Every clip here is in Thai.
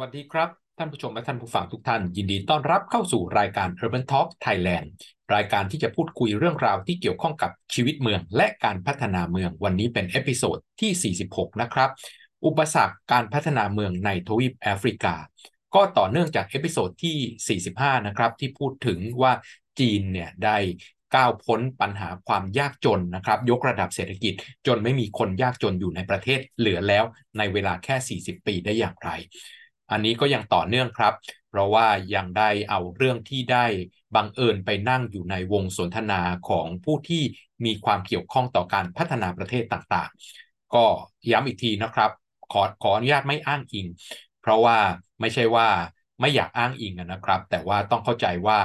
วัสดีครับ ท่านผู้ชมและท่านผู้ฟังทุกท่าน ยินดีต้อนรับเข้าสู่รายการ Urban Talk Thailand รายการที่จะพูดคุยเรื่องราวที่เกี่ยวข้องกับชีวิตเมือง และการพัฒนาเมืองวันนี้เป็น episode ที่ 46 นะครับ อุปสรรคการพัฒนาเมืองในทวีปแอฟริกา ก็ต่อเนื่องจาก episode ที่ 45 นะครับที่พูดถึงว่าจีนเนี่ยได้ก้าวพ้นปัญหาความยากจนนะครับ ยกระดับเศรษฐกิจจนไม่มีคนยากจนอยู่ในประเทศเหลือแล้วในเวลาแค่ 40 ปีได้อย่างไร อันนี้ก็ยังต่อเนื่องครับ เพราะว่ายังได้เอาเรื่องที่ได้บังเอิญไปนั่งอยู่ในวงสนทนาของผู้ที่มีความเกี่ยวข้องต่อการพัฒนาประเทศต่างๆ ก็ย้ำอีกทีนะครับขอขออนุญาตไม่อ้างอิง เพราะว่าไม่ใช่ว่าไม่อยากอ้างอิงนะครับ แต่ว่าต้องเข้าใจว่า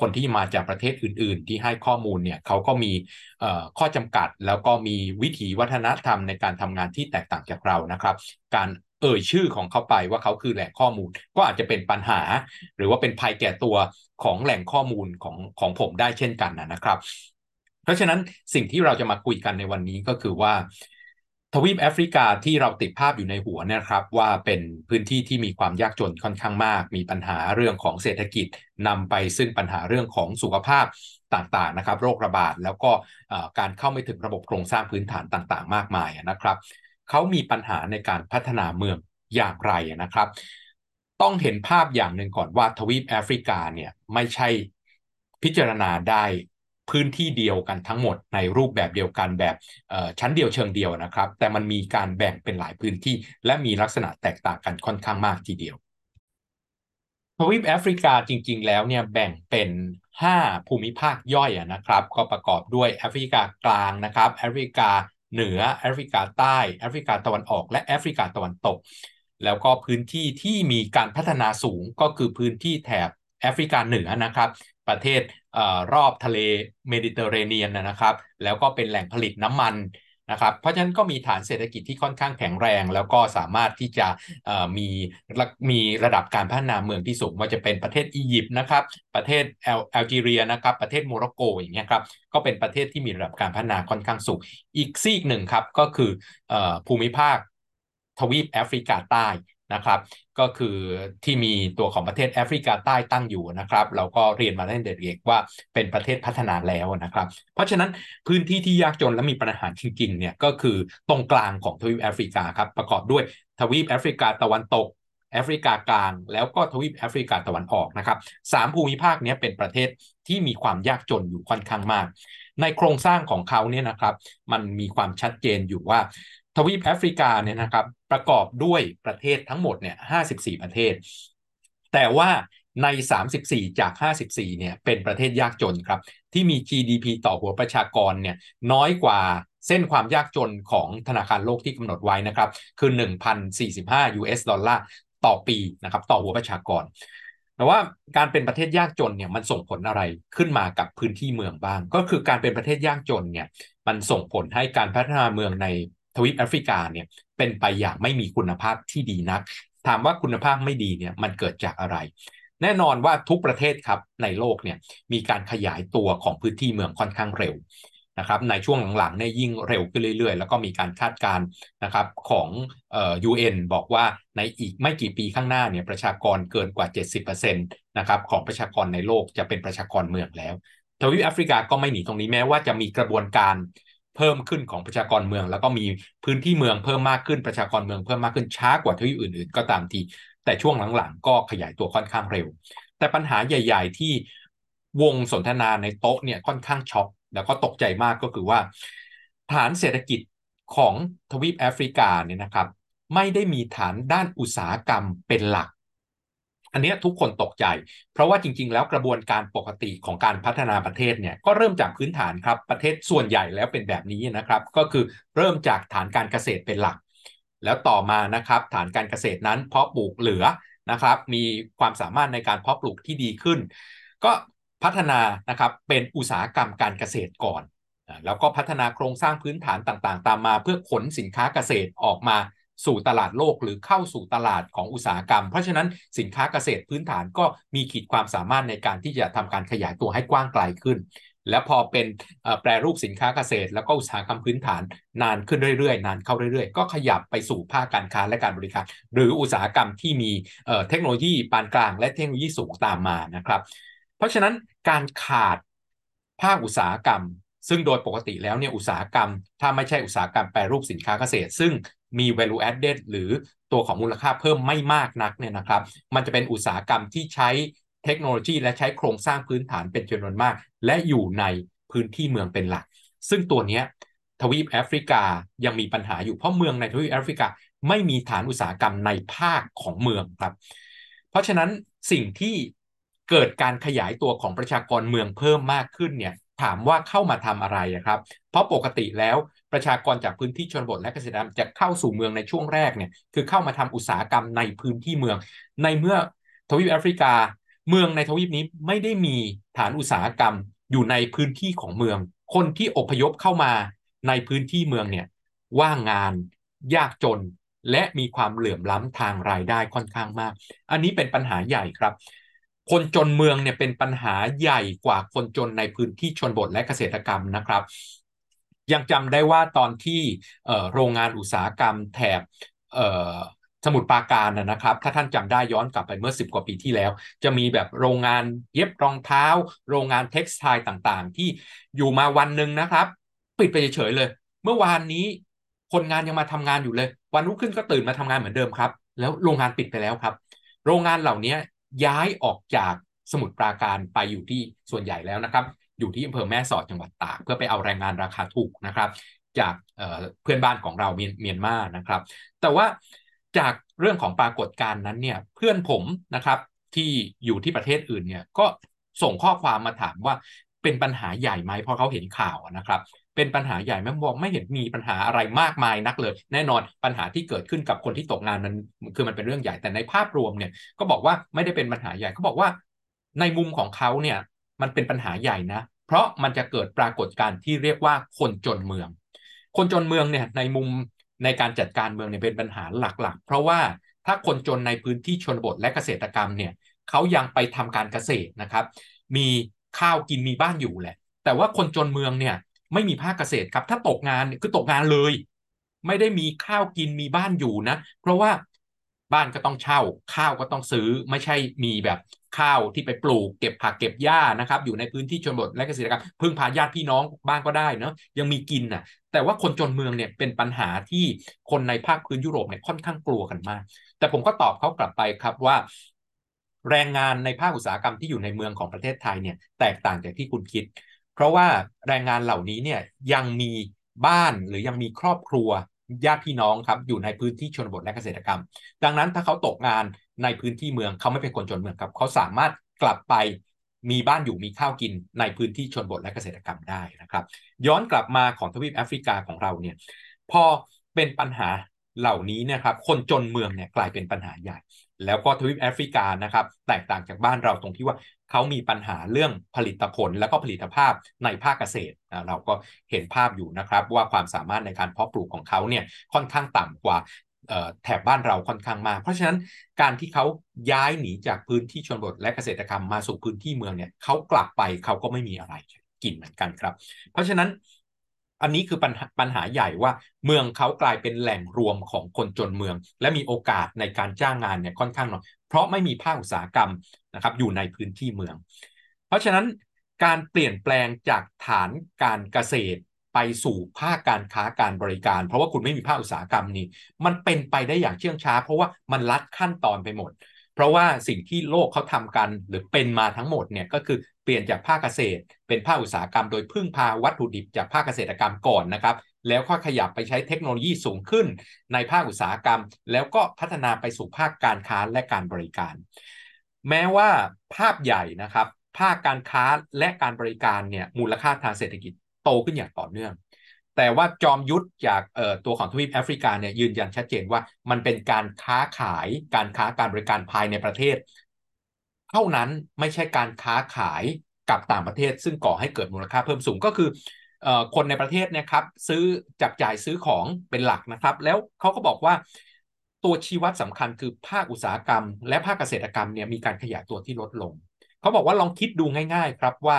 คนที่มาจากประเทศอื่น ๆ ที่ให้ข้อมูลเนี่ยเขาก็มีข้อจำกัด แล้วก็มีวิถีวัฒนธรรมในการทำงานที่แตกต่างจากเรานะครับ การ เอ่ยชื่อของเขาไปว่าเขาคือแหล่งข้อมูล ก็อาจจะเป็นปัญหา หรือว่าเป็นภัยแก่ตัวของแหล่งข้อมูลของของผมได้เช่นกันนะครับ เพราะฉะนั้นสิ่งที่เราจะมาคุยกันในวันนี้ก็คือว่า ทวีปแอฟริกาที่เราติดภาพอยู่ในหัวนะครับ ว่าเป็นพื้นที่ที่มีความยากจนค่อนข้างมาก มีปัญหาเรื่องของเศรษฐกิจนำไปซึ่งปัญหาเรื่องของสุขภาพต่างๆนะครับ โรคระบาดแล้วก็การเข้าไม่ถึงระบบโครงสร้างพื้นฐานต่างๆ มากมายนะครับ เขามีปัญหาในการพัฒนาเมืองอย่างไรนะครับ ต้องเห็นภาพอย่างหนึ่งก่อนว่าทวีปแอฟริกาเนี่ยไม่ใช่พิจารณาได้พื้นที่เดียวกันทั้งหมดในรูปแบบเดียวกันแบบชั้นเดียวเชิงเดียวนะครับ แต่มันมีการแบ่งเป็นหลายพื้นที่ และมีลักษณะแตกต่างกันค่อนข้างมากทีเดียวทวีปแอฟริกาจริง ๆ แล้วเนี่ยแบ่งเป็น 5 ภูมิภาคย่อยนะครับ ก็ประกอบด้วยแอฟริกากลางนะครับแอฟริกา เหนือแอฟริกาใต้แอฟริกาตะวันออก และแอฟริกาตะวันตก แล้วก็พื้นที่ที่มีการพัฒนาสูงก็คือพื้นที่แถบแอฟริกาเหนือนะครับ ประเทศอรอบทะเลเมดิเตอร์เรเนียนนะครับ แล้วก็เป็นแหล่งผลิตน้ำมัน นะครับเพราะฉะนั้นก็มีฐานเศรษฐกิจที่ค่อนข้างแข็งแรง แล้วก็สามารถที่จะมีมีระดับการพัฒนาเมืองที่สูงว่าจะเป็นประเทศอียิปต์นะครับประเทศแอลจีเรียนะครับประเทศโมร็อกโกอย่างเงี้ยครับก็เป็นประเทศที่มีระดับการพัฒนาค่อนข้างสูงอีกซีกหนึ่งครับก็คือภูมิภาคทวีปแอฟริกาใต้ นะครับ ก็คือที่มีตัวของประเทศแอฟริกาใต้ตั้งอยู่นะครับ เราก็เรียนมาตั้งแต่เด็กว่าเป็นประเทศพัฒนาแล้วนะครับ เพราะฉะนั้นพื้นที่ที่ยากจนและมีปัญหาจริงๆเนี่ยก็คือตรงกลางของทวีปแอฟริกาครับประกอบด้วยทวีปแอฟริกาตะวันตกแอฟริกากลางแล้วก็ทวีปแอฟริกาตะวันออกนะครับสามภูมิภาคนี้เป็นประเทศที่มีความยากจนอยู่ค่อนข้างมาก ในโครงสร้างของเขาเนี่ยนะครับ มันมีความชัดเจนอยู่ว่า วีปแอฟริกาเนี่ยนะครับ ประกอบด้วยประเทศทั้งหมดเนี่ย54ประเทศ แต่ว่าใน 34 จาก 54 เนี่ย เป็นประเทศยากจนครับ ที่มี GDP ต่อหัวประชากรเนี่ย น้อยกว่าเส้นความยากจนของธนาคารโลกที่กำหนดไว้นะครับ คือ 1,045 US ดอลลาร์ต่อปีนะครับ ต่อหัวประชากร แต่ว่าการเป็นประเทศยากจนเนี่ยมันส่งผลอะไรขึ้นมากับพื้นที่เมืองบ้าง ก็คือการเป็นประเทศยากจนเนี่ย มันส่งผลให้การพัฒนาเมืองใน วีปแอฟริกาเนี่ยเป็นไปอย่างไม่มีคุณภาพที่ดีนัก ถามว่าคุณภาพไม่ดีเนี่ยมันเกิดจากอะไร แน่นอนว่าทุกประเทศครับในโลกเนี่ยมีการขยายตัวของพื้นที่เมืองค่อนข้างเร็วนะครับในช่วงหลังๆเนี่ยยิ่งเร็วขึ้นเรื่อยๆ แล้วก็มีการคาดการณ์นะครับของเอ่อ UN บอกว่าในอีกไม่กี่ปีข้างหน้าเนี่ยประชากรเกินกว่า 70%นะครับของประชากรในโลกจะเป็นประชากรเมืองแล้วทวีปแอฟริกาก็ไม่หนีตรงนี้แม้ว่าจะมีกระบวนการ เพิ่มขึ้นของประชากรเมือง แล้วก็มีพื้นที่เมืองเพิ่มมากขึ้นประชากรเมืองเพิ่มมากขึ้นช้ากว่าทวีปอื่น ๆ ก็ตามที แต่ช่วงหลังๆ ก็ขยายตัวค่อนข้างเร็ว แต่ปัญหาใหญ่ ๆ ที่วงสนทนาในโต๊ะเนี่ยค่อนข้างช็อกแล้วก็ตกใจมากก็คือว่า ฐานเศรษฐกิจของทวีปแอฟริกาเนี่ยนะครับ ไม่ได้มีฐานด้านอุตสาหกรรมเป็นหลัก อันนี้ทุกคนตกใจ เพราะว่าจริง ๆ แล้วกระบวนการปกติของการพัฒนาประเทศเนี่ยก็เริ่มจากพื้นฐานครับประเทศส่วนใหญ่แล้วเป็นแบบนี้นะครับ ก็คือเริ่มจากฐานการเกษตรเป็นหลัก แล้วต่อมานะครับฐานการเกษตรนั้นเพาะปลูกเหลือนะครับ มีความสามารถในการเพาะปลูกที่ดีขึ้น ก็พัฒนานะครับเป็นอุตสาหกรรมการเกษตรก่อน แล้วก็พัฒนาโครงสร้างพื้นฐานต่างๆ ตามมาเพื่อขนสินค้าเกษตรออกมา สู่ตลาดโลกหรือเข้าสู่ตลาดของอุตสาหกรรม เพราะฉะนั้นสินค้าเกษตรพื้นฐานก็มีขีดความสามารถในการที่จะทำการขยายตัวให้กว้างไกลขึ้น แล้วพอเป็นแปรรูปสินค้าเกษตร แล้วก็อุตสาหกรรมพื้นฐานนานขึ้นเรื่อยๆ นานเข้าเรื่อยๆ ก็ขยับไปสู่ภาคการค้าและการบริการ หรืออุตสาหกรรมที่มีเทคโนโลยีปานกลาง และเทคโนโลยีสูงตามมานะครับ เพราะฉะนั้นการขาดภาคอุตสาหกรรมซึ่งโดยปกติแล้วเนี่ยอุตสาหกรรม ถ้าไม่ใช่อุตสาหกรรมแปรรูปสินค้าเกษตร ซึ่ง มี value added หรือตัวของมูลค่าเพิ่มไม่มากนักเนี่ยนะครับ มันจะเป็นอุตสาหกรรมที่ใช้เทคโนโลยีและใช้โครงสร้างพื้นฐานเป็นจำนวนมาก และอยู่ในพื้นที่เมืองเป็นหลัก ซึ่งตัวนี้ทวีปแอฟริกายังมีปัญหาอยู่เพราะเมืองในทวีปแอฟริกาไม่มีฐานอุตสาหกรรมในภาคของเมืองครับ เพราะฉะนั้นสิ่งที่เกิดการขยายตัวของประชากรเมืองเพิ่มมากขึ้นเนี่ยถามว่าเข้ามาทำอะไรครับ เพราะปกติแล้ว ประชากรจากพื้นที่ชนบทและเกษตรกรรมจะเข้าสู่เมืองในช่วงแรกเนี่ยคือเข้ามาทำอุตสาหกรรมในพื้นที่เมือง ในเมื่อทวีปแอฟริกา เมืองในทวีปนี้ไม่ได้มีฐานอุตสาหกรรมอยู่ในพื้นที่ของเมือง คนที่อพยพเข้ามาในพื้นที่เมืองเนี่ยว่างงาน ยากจน และมีความเหลื่อมล้ำทางรายได้ค่อนข้างมาก อันนี้เป็นปัญหาใหญ่ครับ คนจนเมืองเนี่ยเป็นปัญหาใหญ่กว่าคนจนในพื้นที่ชนบทและเกษตรกรรมนะครับ ยังจำได้ว่าตอนที่โรงงานอุตสาหกรรมแถบสมุทรปราการนะครับ ถ้าท่านจำได้ย้อนกลับไปเมื่อ 10 กว่าปีที่แล้ว จะมีแบบโรงงานเย็บรองเท้า โรงงานเท็กซ์ไทต่างๆ ที่อยู่มาวันหนึ่งนะครับ ปิดไปเฉยๆเลย เมื่อวานนี้คนงานยังมาทำงานอยู่เลย วันรุ่งขึ้นก็ตื่นมาทำงานเหมือนเดิมครับ แล้วโรงงานปิดไปแล้วครับ โรงงานเหล่านี้ย้ายออกจากสมุทรปราการไปอยู่ที่ส่วนใหญ่แล้วนะครับ อยู่ที่อำเภอแม่สอดจังหวัดตาก เพื่อไปเอาแรงงานราคาถูกนะครับ จากเพื่อนบ้านของเราเมียนมานะครับ แต่ว่าจากเรื่องของปรากฏการณ์นั้นเนี่ยเพื่อนผมนะครับที่อยู่ที่ประเทศอื่นเนี่ยก็ส่งข้อความมาถามว่าเป็นปัญหาใหญ่ไหมเพราะเขาเห็นข่าวนะครับเป็นปัญหาใหญ่ไหมบอกไม่เห็นมีปัญหาอะไรมากมายนักเลย แน่นอนปัญหาที่เกิดขึ้นกับคนที่ตกงานมันคือมันเป็นเรื่องใหญ่แต่ในภาพรวมเนี่ยก็บอกว่าไม่ได้เป็นปัญหาใหญ่เขาบอกว่าในมุมของเขาเนี่ย มันเป็นปัญหาใหญ่นะ เพราะมันจะเกิดปรากฏการณ์ที่เรียกว่าคนจนเมือง คนจนเมืองเนี่ยในมุมในการจัดการเมืองเนี่ยเป็นปัญหาหลักๆ เพราะว่าถ้าคนจนในพื้นที่ชนบทและเกษตรกรรมเนี่ยเขายังไปทำการเกษตรนะครับ มีข้าวกินมีบ้านอยู่แหละ แต่ว่าคนจนเมืองเนี่ยไม่มีภาคเกษตรครับ ถ้าตกงานคือตกงานเลย ไม่ได้มีข้าวกินมีบ้านอยู่นะ เพราะว่าบ้านก็ต้องเช่า ข้าวก็ต้องซื้อไม่ใช่มีแบบ ข้าวที่ไปปลูกเก็บผักเก็บหญ้านะครับอยู่ในพื้นที่ชนบทและเกษตรกรรมพึ่งพาญาติพี่น้องบ้างก็ได้เนาะยังมีกินน่ะแต่ว่าคนจนเมืองเนี่ยเป็นปัญหาที่คนในภาคพื้นยุโรปเนี่ยค่อนข้างกลัวกันมาก แต่ผมก็ตอบเขากลับไปครับว่า แรงงานในภาคอุตสาหกรรมที่อยู่ในเมืองของประเทศไทยเนี่ยแตกต่างจากที่คุณคิด เพราะว่าแรงงานเหล่านี้เนี่ยยังมีบ้านหรือยังมีครอบครัว ญาติพี่น้องครับอยู่ในพื้นที่ชนบทและเกษตรกรรม ดังนั้นถ้าเขาตกงานในพื้นที่เมืองเขาไม่เป็นคนจนเมืองครับ เขาสามารถกลับไปมีบ้านอยู่มีข้าวกินในพื้นที่ชนบทและเกษตรกรรมได้นะครับ ย้อนกลับมาของทวีปแอฟริกาของเราเนี่ยพอเป็นปัญหาเหล่านี้นะครับ คนจนเมืองเนี่ยกลายเป็นปัญหาใหญ่ แล้วก็ทวีปแอฟริกานะครับ แตกต่างจากบ้านเราตรงที่ว่าเขามีปัญหาเรื่องผลิตผลและก็ผลิตภาพในภาคเกษตร เราก็เห็นภาพอยู่นะครับว่าความสามารถในการเพาะปลูกของเขาเนี่ยค่อนข้างต่ำกว่าแถบบ้านเราค่อนข้างมาก เพราะฉะนั้นการที่เขาย้ายหนีจากพื้นที่ชนบทและเกษตรกรรมมาสู่พื้นที่เมืองเนี่ยเขากลับไปเขาก็ไม่มีอะไรกินเหมือนกันครับ เพราะฉะนั้น อันนี้คือปัญหาปัญหาใหญ่ว่าเมืองเขากลายเป็นแหล่งรวมของคนจนเมือง และมีโอกาสในการจ้างงานเนี่ยค่อนข้างน้อยเพราะไม่มีภาคอุตสาหกรรมนะครับอยู่ในพื้นที่เมือง เพราะฉะนั้นการเปลี่ยนแปลงจากฐานการเกษตรไปสู่ภาคการค้าการบริการ เพราะว่าคุณไม่มีภาคอุตสาหกรรมนี่ มันเป็นไปได้อย่างเชื่องช้า เพราะว่ามันลัดขั้นตอนไปหมด เพราะว่าสิ่งที่โลกเขาทำกันหรือเป็นมาทั้งหมดเนี่ยก็คือ ลี่ยนจากภาคเกษตร เป็นภาคอุตสาหกรรมโดยพึ่งพาวัตถุดิบจากภาคเกษตรกรรมก่อนนะครับ แล้วค่อยขยับไปใช้เทคโนโลยีสูงขึ้น ในภาคอุตสาหกรรม แล้วก็พัฒนาไปสู่ภาคการค้าและการบริการ แม้ว่าภาพใหญ่นะครับ ภาคการค้าและการบริการเนี่ยมูลค่าทางเศรษฐกิจโตขึ้นอย่างต่อเนื่องแต่ว่าจอมยุทธจากตัวของทวีปแอฟริกาเนี่ยยืนยันชัดเจนว่ามันเป็นการค้าขายการค้าการบริการภายในประเทศ เท่านั้นไม่ใช่การค้าขายกับต่างประเทศ ซึ่งก่อให้เกิดมูลค่าเพิ่มสูงก็คือคนในประเทศนี่ยครับ ซื้อจับจ่ายซื้อของเป็นหลักนะครับ แล้วเขาก็บอกว่าตัวชี้วัดสำคัญคือภาคอุตสาหกรรม และภาคเกษตรกรรมเนี่ยมีการขยายตัวที่ลดลง เขาบอกว่าลองคิดดูง่าย ๆ ครับว่า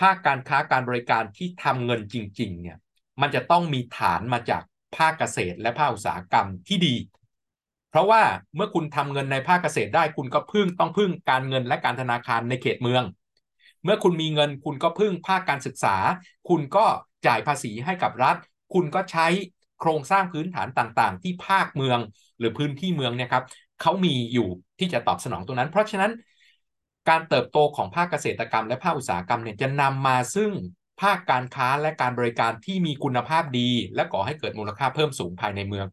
ภาคการค้าการบริการที่ทำเงินจริง ๆ เนี่ยมันจะต้องมีฐานมาจากภาคเกษตรและภาคอุตสาหกรรมที่ดี เพราะว่าเมื่อคุณทำเงินในภาคเกษตรได้ คุณก็พึ่งต้องพึ่งการเงินและการธนาคารในเขตเมือง เมื่อคุณมีเงินคุณก็พึ่งภาคการศึกษา คุณก็จ่ายภาษีให้กับรัฐ คุณก็ใช้โครงสร้างพื้นฐานต่างๆ ที่ภาคเมืองหรือพื้นที่เมืองเนี่ยครับเขามีอยู่ที่จะตอบสนองตรงนั้น เพราะฉะนั้นการเติบโตของภาคเกษตรกรรมและภาคอุตสาหกรรมเนี่ยจะนำมาซึ่งภาคการค้าและการบริการที่มีคุณภาพดี และก่อให้เกิดมูลค่าเพิ่มสูงภายในเมือง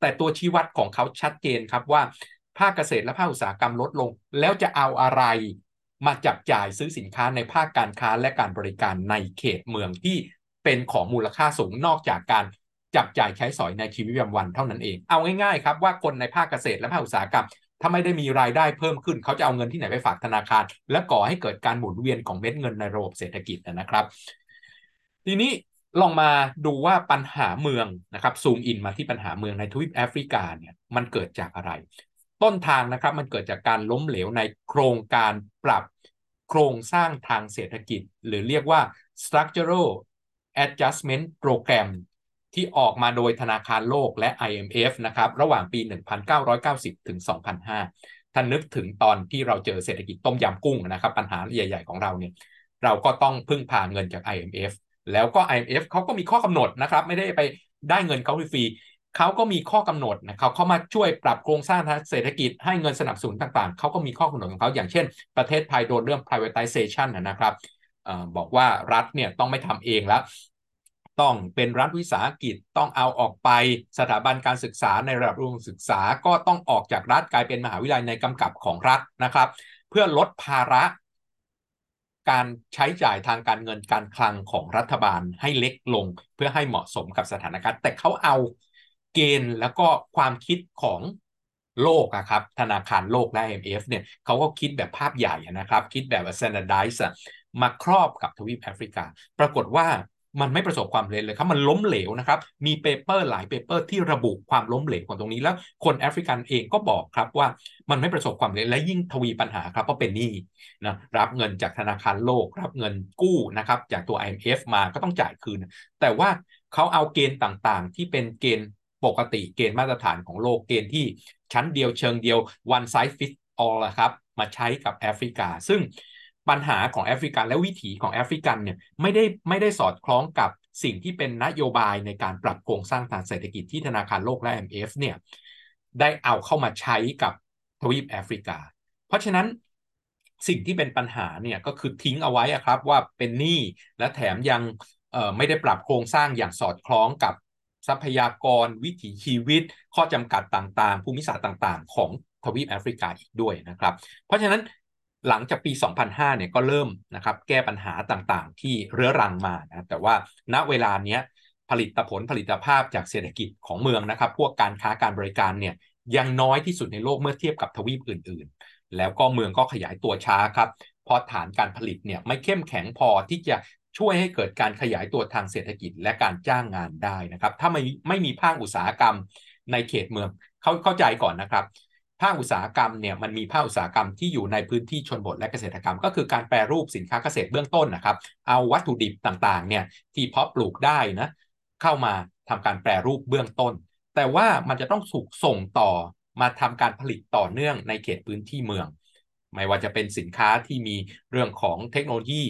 แต่ตัวชี้วัดของเขาชัดเจนครับว่าภาคเกษตรและภาคอุตสาหกรรมลดลง แล้วจะเอาอะไรมาจับจ่ายซื้อสินค้าในภาคการค้าและการบริการในเขตเมืองที่เป็นของมูลค่าสูงนอกจากการจับจ่ายใช้สอยในชีวิตประจำวันเท่านั้นเอง เอาง่ายๆครับว่าคนในภาคเกษตรและภาคอุตสาหกรรม ถ้าไม่ได้มีรายได้เพิ่มขึ้น เขาจะเอาเงินที่ไหนไปฝากธนาคาร และก่อให้เกิดการหมุนเวียนของเม็ดเงินในระบบเศรษฐกิจนะครับ ทีนี้ ลองมาดูว่าปัญหาเมืองนะครับซูมอินมาที่ปัญหาเมืองในทวีปแอฟริกาเนี่ยมันเกิดจากอะไร ต้นทางนะครับมันเกิดจากการล้มเหลวในโครงการปรับโครงสร้างทางเศรษฐกิจ หรือเรียกว่า structural adjustment program ที่ออกมาโดยธนาคารโลกและ IMF นะครับระหว่างปี 1990 ถึง 2005 ท่านนึกถึงตอนที่เราเจอเศรษฐกิจต้มยำกุ้งนะครับ ปัญหาใหญ่ ๆ ของเราเนี่ยเราก็ต้องพึ่งพาเงินจาก IMF แล้วก็ IMF เขาก็มีข้อกำหนดนะครับ ไม่ได้ไปได้เงินเขาฟรีเขาก็มีข้อกำหนดนะเขาเข้ามาช่วยปรับโครงสร้างทางเศรษฐกิจให้เงินสนับสนุนต่างๆ เขาก็มีข้อกำหนดของเขาอย่างเช่น ประเทศไทยโดนเรื่อง privatization นะครับอบอกว่ารัฐเนี่ยต้องไม่ทำเองแล้ว ต้องเป็นรัฐวิสาหกิจต้องเอาออกไปสถาบันการศึกษาในระดับอุดมศึกษาก็ต้องออกจากรัฐกลายเป็นมหาวิทยาลัยในกำกับของรัฐนะครับ เพื่อลดภาระ การใช้จ่ายทางการเงินการคลังของรัฐบาลให้เล็กลง เพื่อให้เหมาะสมกับสถานการณ์ แต่เขาเอาเกณฑ์แล้วก็ความคิดของโลกอะครับ ธนาคารโลกและ IMF เนี่ยเขาก็คิดแบบภาพใหญ่นะครับ คิดแบบ standardize มาครอบกับทวีปแอฟริกา ปรากฏว่า มันไม่ประสบความสำเร็จเลยครับ มันล้มเหลวนะครับ มี paper หลาย paper ที่ระบุความล้มเหลวของตรงนี้แล้วคนแอฟริกันเองก็บอกครับว่ามันไม่ประสบความสำเร็จและยิ่งทวีปัญหาครับเพราะเป็นหนี้นะรับเงินจากธนาคารโลก รับเงินกู้นะครับจากตัว IMF มาก็ต้องจ่ายคืน แต่ว่าเขาเอาเกณฑ์ต่างๆ ที่เป็นเกณฑ์ปกติเกณฑ์มาตรฐานของโลกเกณฑ์ที่ชั้นเดียวเชิงเดียว one size fits all ครับมาใช้กับแอฟริกา ซึ่ง ปัญหาของแอฟริกันและวิถีของแอฟริกันเนี่ยไม่ได้ไม่ได้สอดคล้องกับสิ่งที่เป็นนโยบายในการปรับโครงสร้างทางเศรษฐกิจที่ธนาคารโลกและ IMF เนี่ยได้เอาเข้ามาใช้กับทวีปแอฟริกา เพราะฉะนั้นสิ่งที่เป็นปัญหาเนี่ยก็คือทิ้งเอาไว้ครับว่าเป็นหนี้และแถมยังไม่ได้ปรับโครงสร้างอย่างสอดคล้องกับทรัพยากร วิถีชีวิต ข้อจำกัดต่างๆ ภูมิศาสตร์ต่างๆ ของทวีปแอฟริกาอีกด้วยนะครับ เพราะฉะนั้น หลังจากปี 2005 เนี่ยก็เริ่มนะครับแก้ปัญหาต่างๆ ที่เรื้อรังมานะแต่ว่าณเวลาเนี้ยผลิตผลผลิตภาพจากเศรษฐกิจของเมืองนะครับ พวกการค้าการบริการเนี่ยยังน้อยที่สุดในโลกเมื่อเทียบกับทวีปอื่น ๆ แล้วก็เมืองก็ขยายตัวช้าครับเพราะฐานการผลิตเนี่ยไม่เข้มแข็งพอที่จะช่วยให้เกิดการขยายตัวทางเศรษฐกิจและการจ้างงานได้นะครับ ถ้าไม่ไม่มีภาคอุตสาหกรรมในเขตเมืองเขาเข้าใจก่อนนะครับ ภาคอุตสาหกรรมเนี่ยมันมีภาคอุตสาหกรรมที่อยู่ในพื้นที่ชนบทและเกษตรกรรม ก็คือการแปรรูปสินค้าเกษตรเบื้องต้นนะครับ เอาวัตถุดิบต่างๆเนี่ยที่เพาะปลูกได้นะเข้ามาทำการแปรรูปเบื้องต้น แต่ว่ามันจะต้องถูกส่งต่อมาทำการผลิตต่อเนื่องในเขตพื้นที่เมือง ไม่ว่าจะเป็นสินค้าที่มีเรื่องของเทคโนโลยี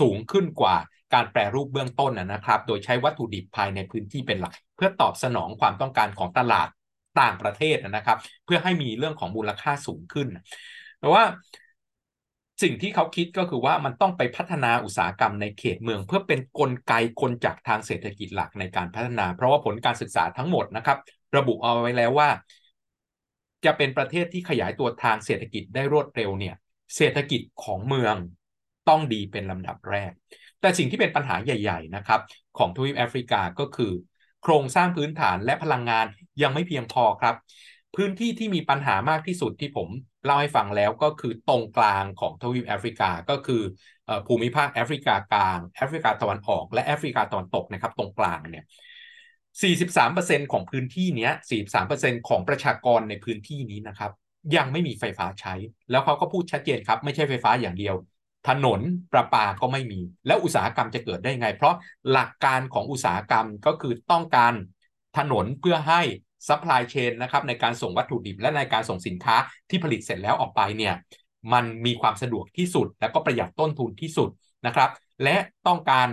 สูงขึ้นกว่าการแปรรูปเบื้องต้นนะครับ โดยใช้วัตถุดิบภายในพื้นที่เป็นหลัก เพื่อตอบสนองความต้องการของตลาด ต่างประเทศนะครับ เพื่อให้มีเรื่องของมูลค่าสูงขึ้น แต่ว่าสิ่งที่เขาคิดก็คือว่ามันต้องไปพัฒนาอุตสาหกรรมในเขตเมือง เพื่อเป็นนกลไกคนจักทางเศรษฐกิจหลักในการพัฒนา เพราะว่าผลการศึกษาทั้งหมดนะครับ ระบุเอาไว้แล้วว่า จะเป็นประเทศที่ขยายตัวทางเศรษฐกิจได้รวดเร็วเนี่ย เศรษฐกิจของเมืองต้องดีเป็นลำดับแรก แต่สิ่งที่เป็นปัญหาใหญ่ ๆ นะครับ ของทวีปแอฟริกาก็คือ โครงสร้างพื้นฐานและพลังงานยังไม่เพียงพอครับ พื้นที่ที่มีปัญหามากที่สุดที่ผมเล่าให้ฟังแล้วก็คือตรงกลางของทวีปแอฟริกาก็คือภูมิภาคแอฟริกากลางแอฟริกาตะวันออก และแอฟริกาตะวันตกนะครับ ตรงกลางเนี่ย43%ของพื้นที่นี้43%ของประชากรในพื้นที่นี้นะครับ ยังไม่มีไฟฟ้าใช้ แล้วเขาก็พูดชัดเจนครับ ไม่ใช่ไฟฟ้าอย่างเดียว ถนนประปาก็ไม่มี แล้วอุตสาหกรรมจะเกิดได้ไง เพราะหลักการของอุตสาหกรรมก็คือต้องการถนนเพื่อให้ supply chain นะครับในการส่งวัตถุดิบและในการส่งสินค้าที่ผลิตเสร็จแล้วออกไปเนี่ยมันมีความสะดวกที่สุด แล้วก็ประหยัดต้นทุนที่สุดนะครับ และต้องการ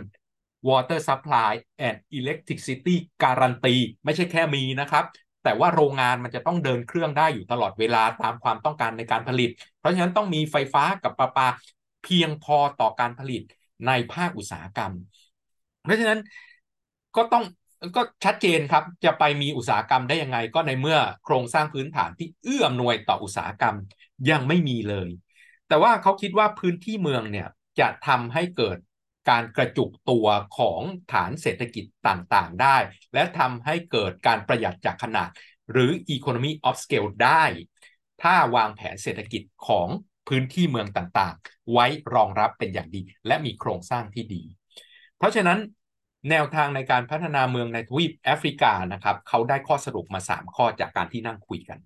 water supply and electricity guarantee ไม่ใช่แค่มีนะครับ แต่ว่าโรงงานมันจะต้องเดินเครื่องได้อยู่ตลอดเวลาตามความต้องการในการผลิต เพราะฉะนั้นต้องมีไฟฟ้ากับประปา เพียงพอต่อการผลิตในภาคอุตสาหกรรม เพราะฉะนั้นก็ต้องก็ชัดเจนครับจะไปมีอุตสาหกรรมได้ยังไง ก็ในเมื่อโครงสร้างพื้นฐานที่เอื้ออำนวยต่ออุตสาหกรรมยังไม่มีเลย แต่ว่าเขาคิดว่าพื้นที่เมืองเนี่ยจะทำให้เกิดการกระจุกตัวของฐานเศรษฐกิจต่างๆได้ และทำให้เกิดการประหยัดจากขนาด หรือ economy of scale ได้ ถ้าวางแผนเศรษฐกิจของ พื้นที่เมืองต่างๆ ไว้รองรับเป็นอย่างดี และมีโครงสร้างที่ดี เพราะฉะนั้นแนวทางในการพัฒนาเมืองในทวีปแอฟริกานะครับเขาได้ข้อสรุปมา 3 ข้อจากการที่นั่งคุยกัน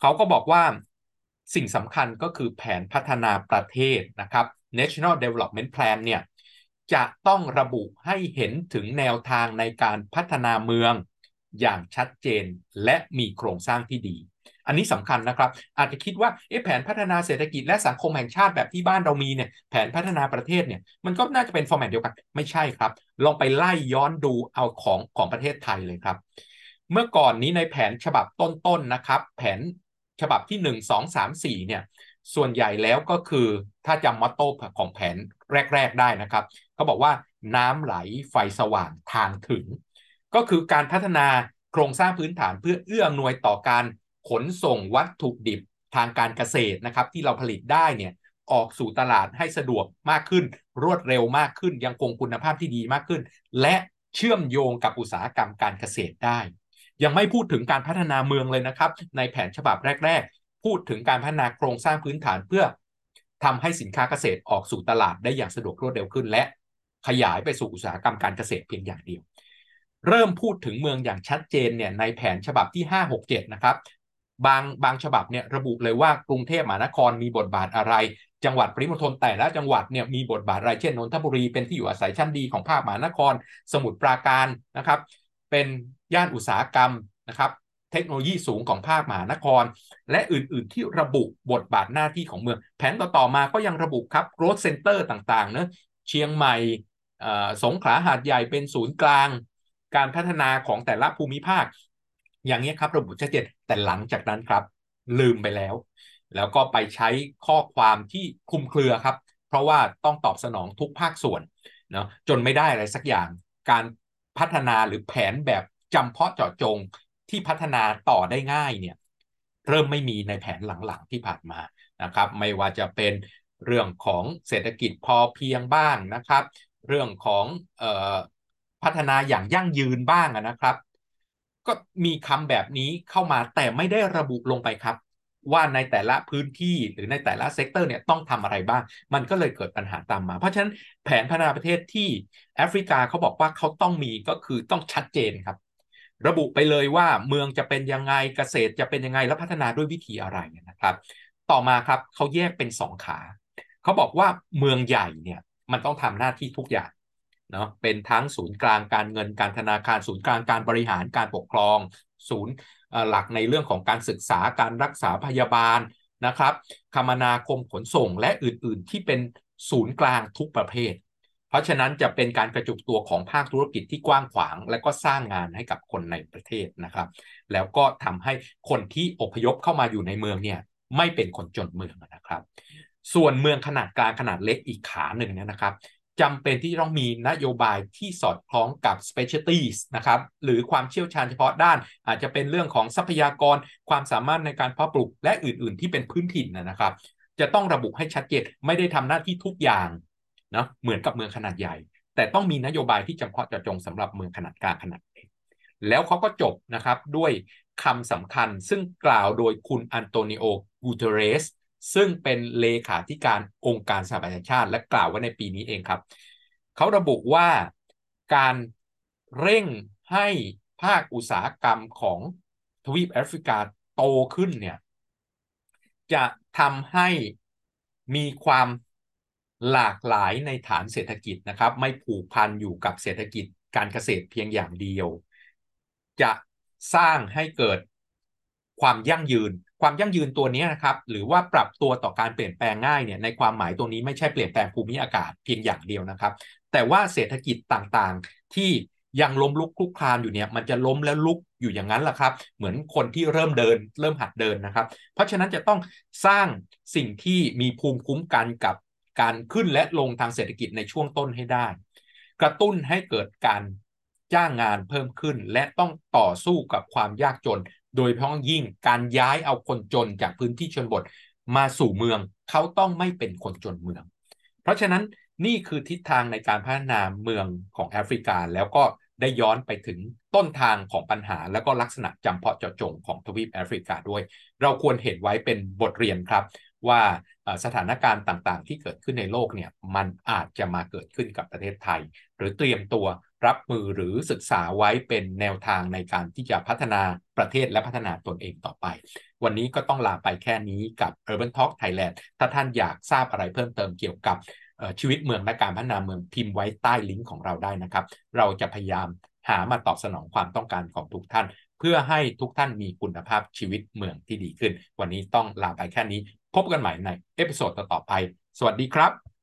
เขาก็บอกว่าสิ่งสำคัญก็คือแผนพัฒนาประเทศนะครับ National Development Plan เนี่ยจะต้องระบุให้เห็นถึงแนวทางในการพัฒนาเมืองอย่างชัดเจนและมีโครงสร้างที่ดี อันนี้สำคัญนะครับ อาจจะคิดว่าแผนพัฒนาเศรษฐกิจและสังคมแห่งชาติแบบที่บ้านเรามีเนี่ยแผนพัฒนาประเทศเนี่ยมันก็น่าจะเป็นฟอร์แมตเดียวกันไม่ใช่ครับ ลองไปไล่ย้อนดูเอาของของประเทศไทยเลยครับ เมื่อก่อนนี้ในแผนฉบับต้นๆนนะครับ แผนฉบับที่ 1 2 3 4เนี่ยส่วนใหญ่แล้วก็คือถ้าจำมอตโต้ของแผนแรก ๆ ได้นะครับเขาบอกว่าน้ำไหลไฟสว่างทางถึง ก็คือการพัฒนาโครงสร้างพื้นฐานเพื่อเอื้ออำนวยต่อการ ขนส่งวัตถุดิบทางการเกษตรนะครับ ที่เราผลิตได้เนี่ยออกสู่ตลาดให้สะดวกมากขึ้น รวดเร็วมากขึ้น ยังคงคุณภาพที่ดีมากขึ้น และเชื่อมโยงกับอุตสาหกรรมการเกษตรได้ ยังไม่พูดถึงการพัฒนาเมืองเลยนะครับ ในแผนฉบับแรก ๆ พูดถึงการพัฒนาโครงสร้างพื้นฐานเพื่อทำให้สินค้าเกษตรออกสู่ตลาดได้อย่างสะดวกรวดเร็วขึ้น และขยายไปสู่อุตสาหกรรมการเกษตรเพียงอย่างเดียว เริ่มพูดถึงเมืองอย่างชัดเจนเนี่ยในแผนฉบับที่ 567 นะครับ บางบางฉบับเนี่ยระบุเลยว่ากรุงเทพมหานครมีบทบาทอะไร จังหวัดปริมณฑลแต่ละจังหวัดเนี่ยมีบทบาทอะไรเช่นนนทบุรีเป็นที่อยู่อาศัยชั้นดีของภาคมหานคร สมุทรปราการนะครับ เป็นย่านอุตสาหกรรมนะครับเทคโนโลยีสูงของภาคมหานคร และอื่นๆที่ระบุบทบาทหน้าที่ของเมือง แผนต่อๆมาก็ยังระบุครับ growth center ต่างๆเนะเชียงใหม่สงขลาหาดใหญ่เป็นศูนย์กลาง การพัฒนาของแต่ละภูมิภาค อย่างนี้ครับระบุชัดเจนแต่หลังจากนั้นครับ ลืมไปแล้ว แล้วก็ไปใช้ข้อความที่คลุมเครือครับ เพราะว่าต้องตอบสนองทุกภาคส่วนเนาะจนไม่ได้อะไรสักอย่าง การพัฒนาหรือแผนแบบจำเพาะเจาะจงที่พัฒนาต่อได้ง่ายเนี่ยเริ่มไม่มีในแผนหลังๆที่ผ่านมานะครับ ไม่ว่าจะเป็นเรื่องของเศรษฐกิจพอเพียงบ้างนะครับ เรื่องของออพัฒนาอย่างยั่งยืนบ้างนะครับ ก็มีคำแบบนี้เข้ามาแต่ไม่ได้ระบุลงไปครับ ว่าในแต่ละพื้นที่หรือในแต่ละ sector เนี่ยต้องทำอะไรบ้าง มันก็เลยเกิดปัญหาตามมา เพราะฉะนั้นแผนพัฒนาประเทศที่แอฟริกาเขาบอกว่าเขาต้องมีก็คือต้องชัดเจนครับ ระบุไปเลยว่าเมืองจะเป็นยังไงเกษตรจะเป็นยังไงและพัฒนาด้วยวิธีอะไรนะครับ ต่อมาครับเขาแยกเป็นสองขาเขาบอกว่าเมืองใหญ่เนี่ยมันต้องทำหน้าที่ทุกอย่าง นาะเป็นทั้งศูนย์กลางการเงินการธนาคารศูนย์กลางการบริหารการปกครอง ศูนย์หลักในเรื่องของการศึกษาการรักษาพยาบาลนะครับ คมนาคมขนส่งและอื่นๆ ที่เป็นศูนย์กลางทุกประเภท เพราะฉะนั้นจะเป็นการกระจุกตัวของภาคธุรกิจที่กว้างขวาง และก็สร้างงานให้กับคนในประเทศนะครับ แล้วก็ทำให้คนที่อพยพเข้ามาอยู่ในเมืองเนี่ยไม่เป็นคนจนเมืองนะครับ ส่วนเมืองขนาดกลางขนาดเล็กอีกขาหนึ่งเนี่ยนะครับ จำเป็นที่ต้องมีนโยบายที่สอดคล้องกับ specialties นะครับหรือความเชี่ยวชาญเฉพาะด้าน อาจจะเป็นเรื่องของทรัพยากรความสามารถในการเพาะปลูกและอื่น ๆ ที่เป็นพื้นถิ่นนะครับ จะต้องระบุให้ชัดเจนไม่ได้ทำหน้าที่ทุกอย่างนะเหมือนกับเมืองขนาดใหญ่ แต่ต้องมีนโยบายที่จำเพาะเจาะจงสำหรับเมืองขนาดกลางขนาดเล็กแล้วเขาก็จบนะครับด้วยคำสำคัญซึ่งกล่าวโดยคุณอันโตนิโอกูเตเรส ซึ่งเป็นเลขาธิการองค์การสหประชาชาติ และกล่าวไว้ในปีนี้เองครับ เขาระบุว่าการเร่งให้ภาคอุตสาหกรรมของทวีปแอฟริกาโตขึ้นเนี่ยจะทำให้มีความหลากหลายในฐานเศรษฐกิจนะครับ ไม่ผูกพันอยู่กับเศรษฐกิจการเกษตรเพียงอย่างเดียว จะสร้างให้เกิดความยั่งยืน ความยั่งยืนตัวนี้นะครับหรือว่าปรับตัวต่อการเปลี่ยนแปลงง่ายเนี่ยในความหมายตัวนี้ไม่ใช่เปลี่ยนแปลงภูมิอากาศเพียงอย่างเดียวนะครับ แต่ว่าเศรษฐกิจต่างๆ ที่ยังล้มลุกคลุกคลานอยู่เนี่ยมันจะล้มแล้วลุกอยู่อย่างนั้นแหละครับ เหมือนคนที่เริ่มเดิน เริ่มหัดเดินนะครับ เพราะฉะนั้นจะต้องสร้างสิ่งที่มีภูมิคุ้มกันกับการขึ้นและลงทางเศรษฐกิจในช่วงต้นให้ได้ กระตุ้นให้เกิดการจ้างงานเพิ่มขึ้น และต้องต่อสู้กับความยากจน โดยพ้องยิ่งการย้ายเอาคนจนจากพื้นที่ชนบทมาสู่เมือง เขาต้องไม่เป็นคนจนเมือง เพราะฉะนั้นนี่คือทิศทางในการพัฒนาเมืองของแอฟริกา แล้วก็ได้ย้อนไปถึงต้นทางของปัญหา แล้วก็ลักษณะจำเพาะเจาะจงของทวีปแอฟริกาด้วย เราควรเห็นไว้เป็นบทเรียนครับว่า สถานการณ์ต่างๆ ที่เกิดขึ้นในโลกเนี่ยมันอาจจะมาเกิดขึ้นกับประเทศไทย หรือเตรียมตัวรับมือหรือศึกษาไว้เป็นแนวทางในการที่จะพัฒนาประเทศและพัฒนาตนเองต่อไป วันนี้ก็ต้องลาไปแค่นี้กับ Urban Talk Thailand ถ้าท่านอยากทราบอะไรเพิ่มเติมเกี่ยวกับชีวิตเมืองและการพัฒนาเมืองพิมพ์ไว้ใต้ลิงก์ของเราได้นะครับ เราจะพยายามหามาตอบสนองความต้องการของทุกท่าน เพื่อให้ทุกท่านมีคุณภาพชีวิตเมืองที่ดีขึ้น วันนี้ต้องลาไปแค่นี้ พบกันใหม่ในเอพิโซดต่อไป สวัสดีครับ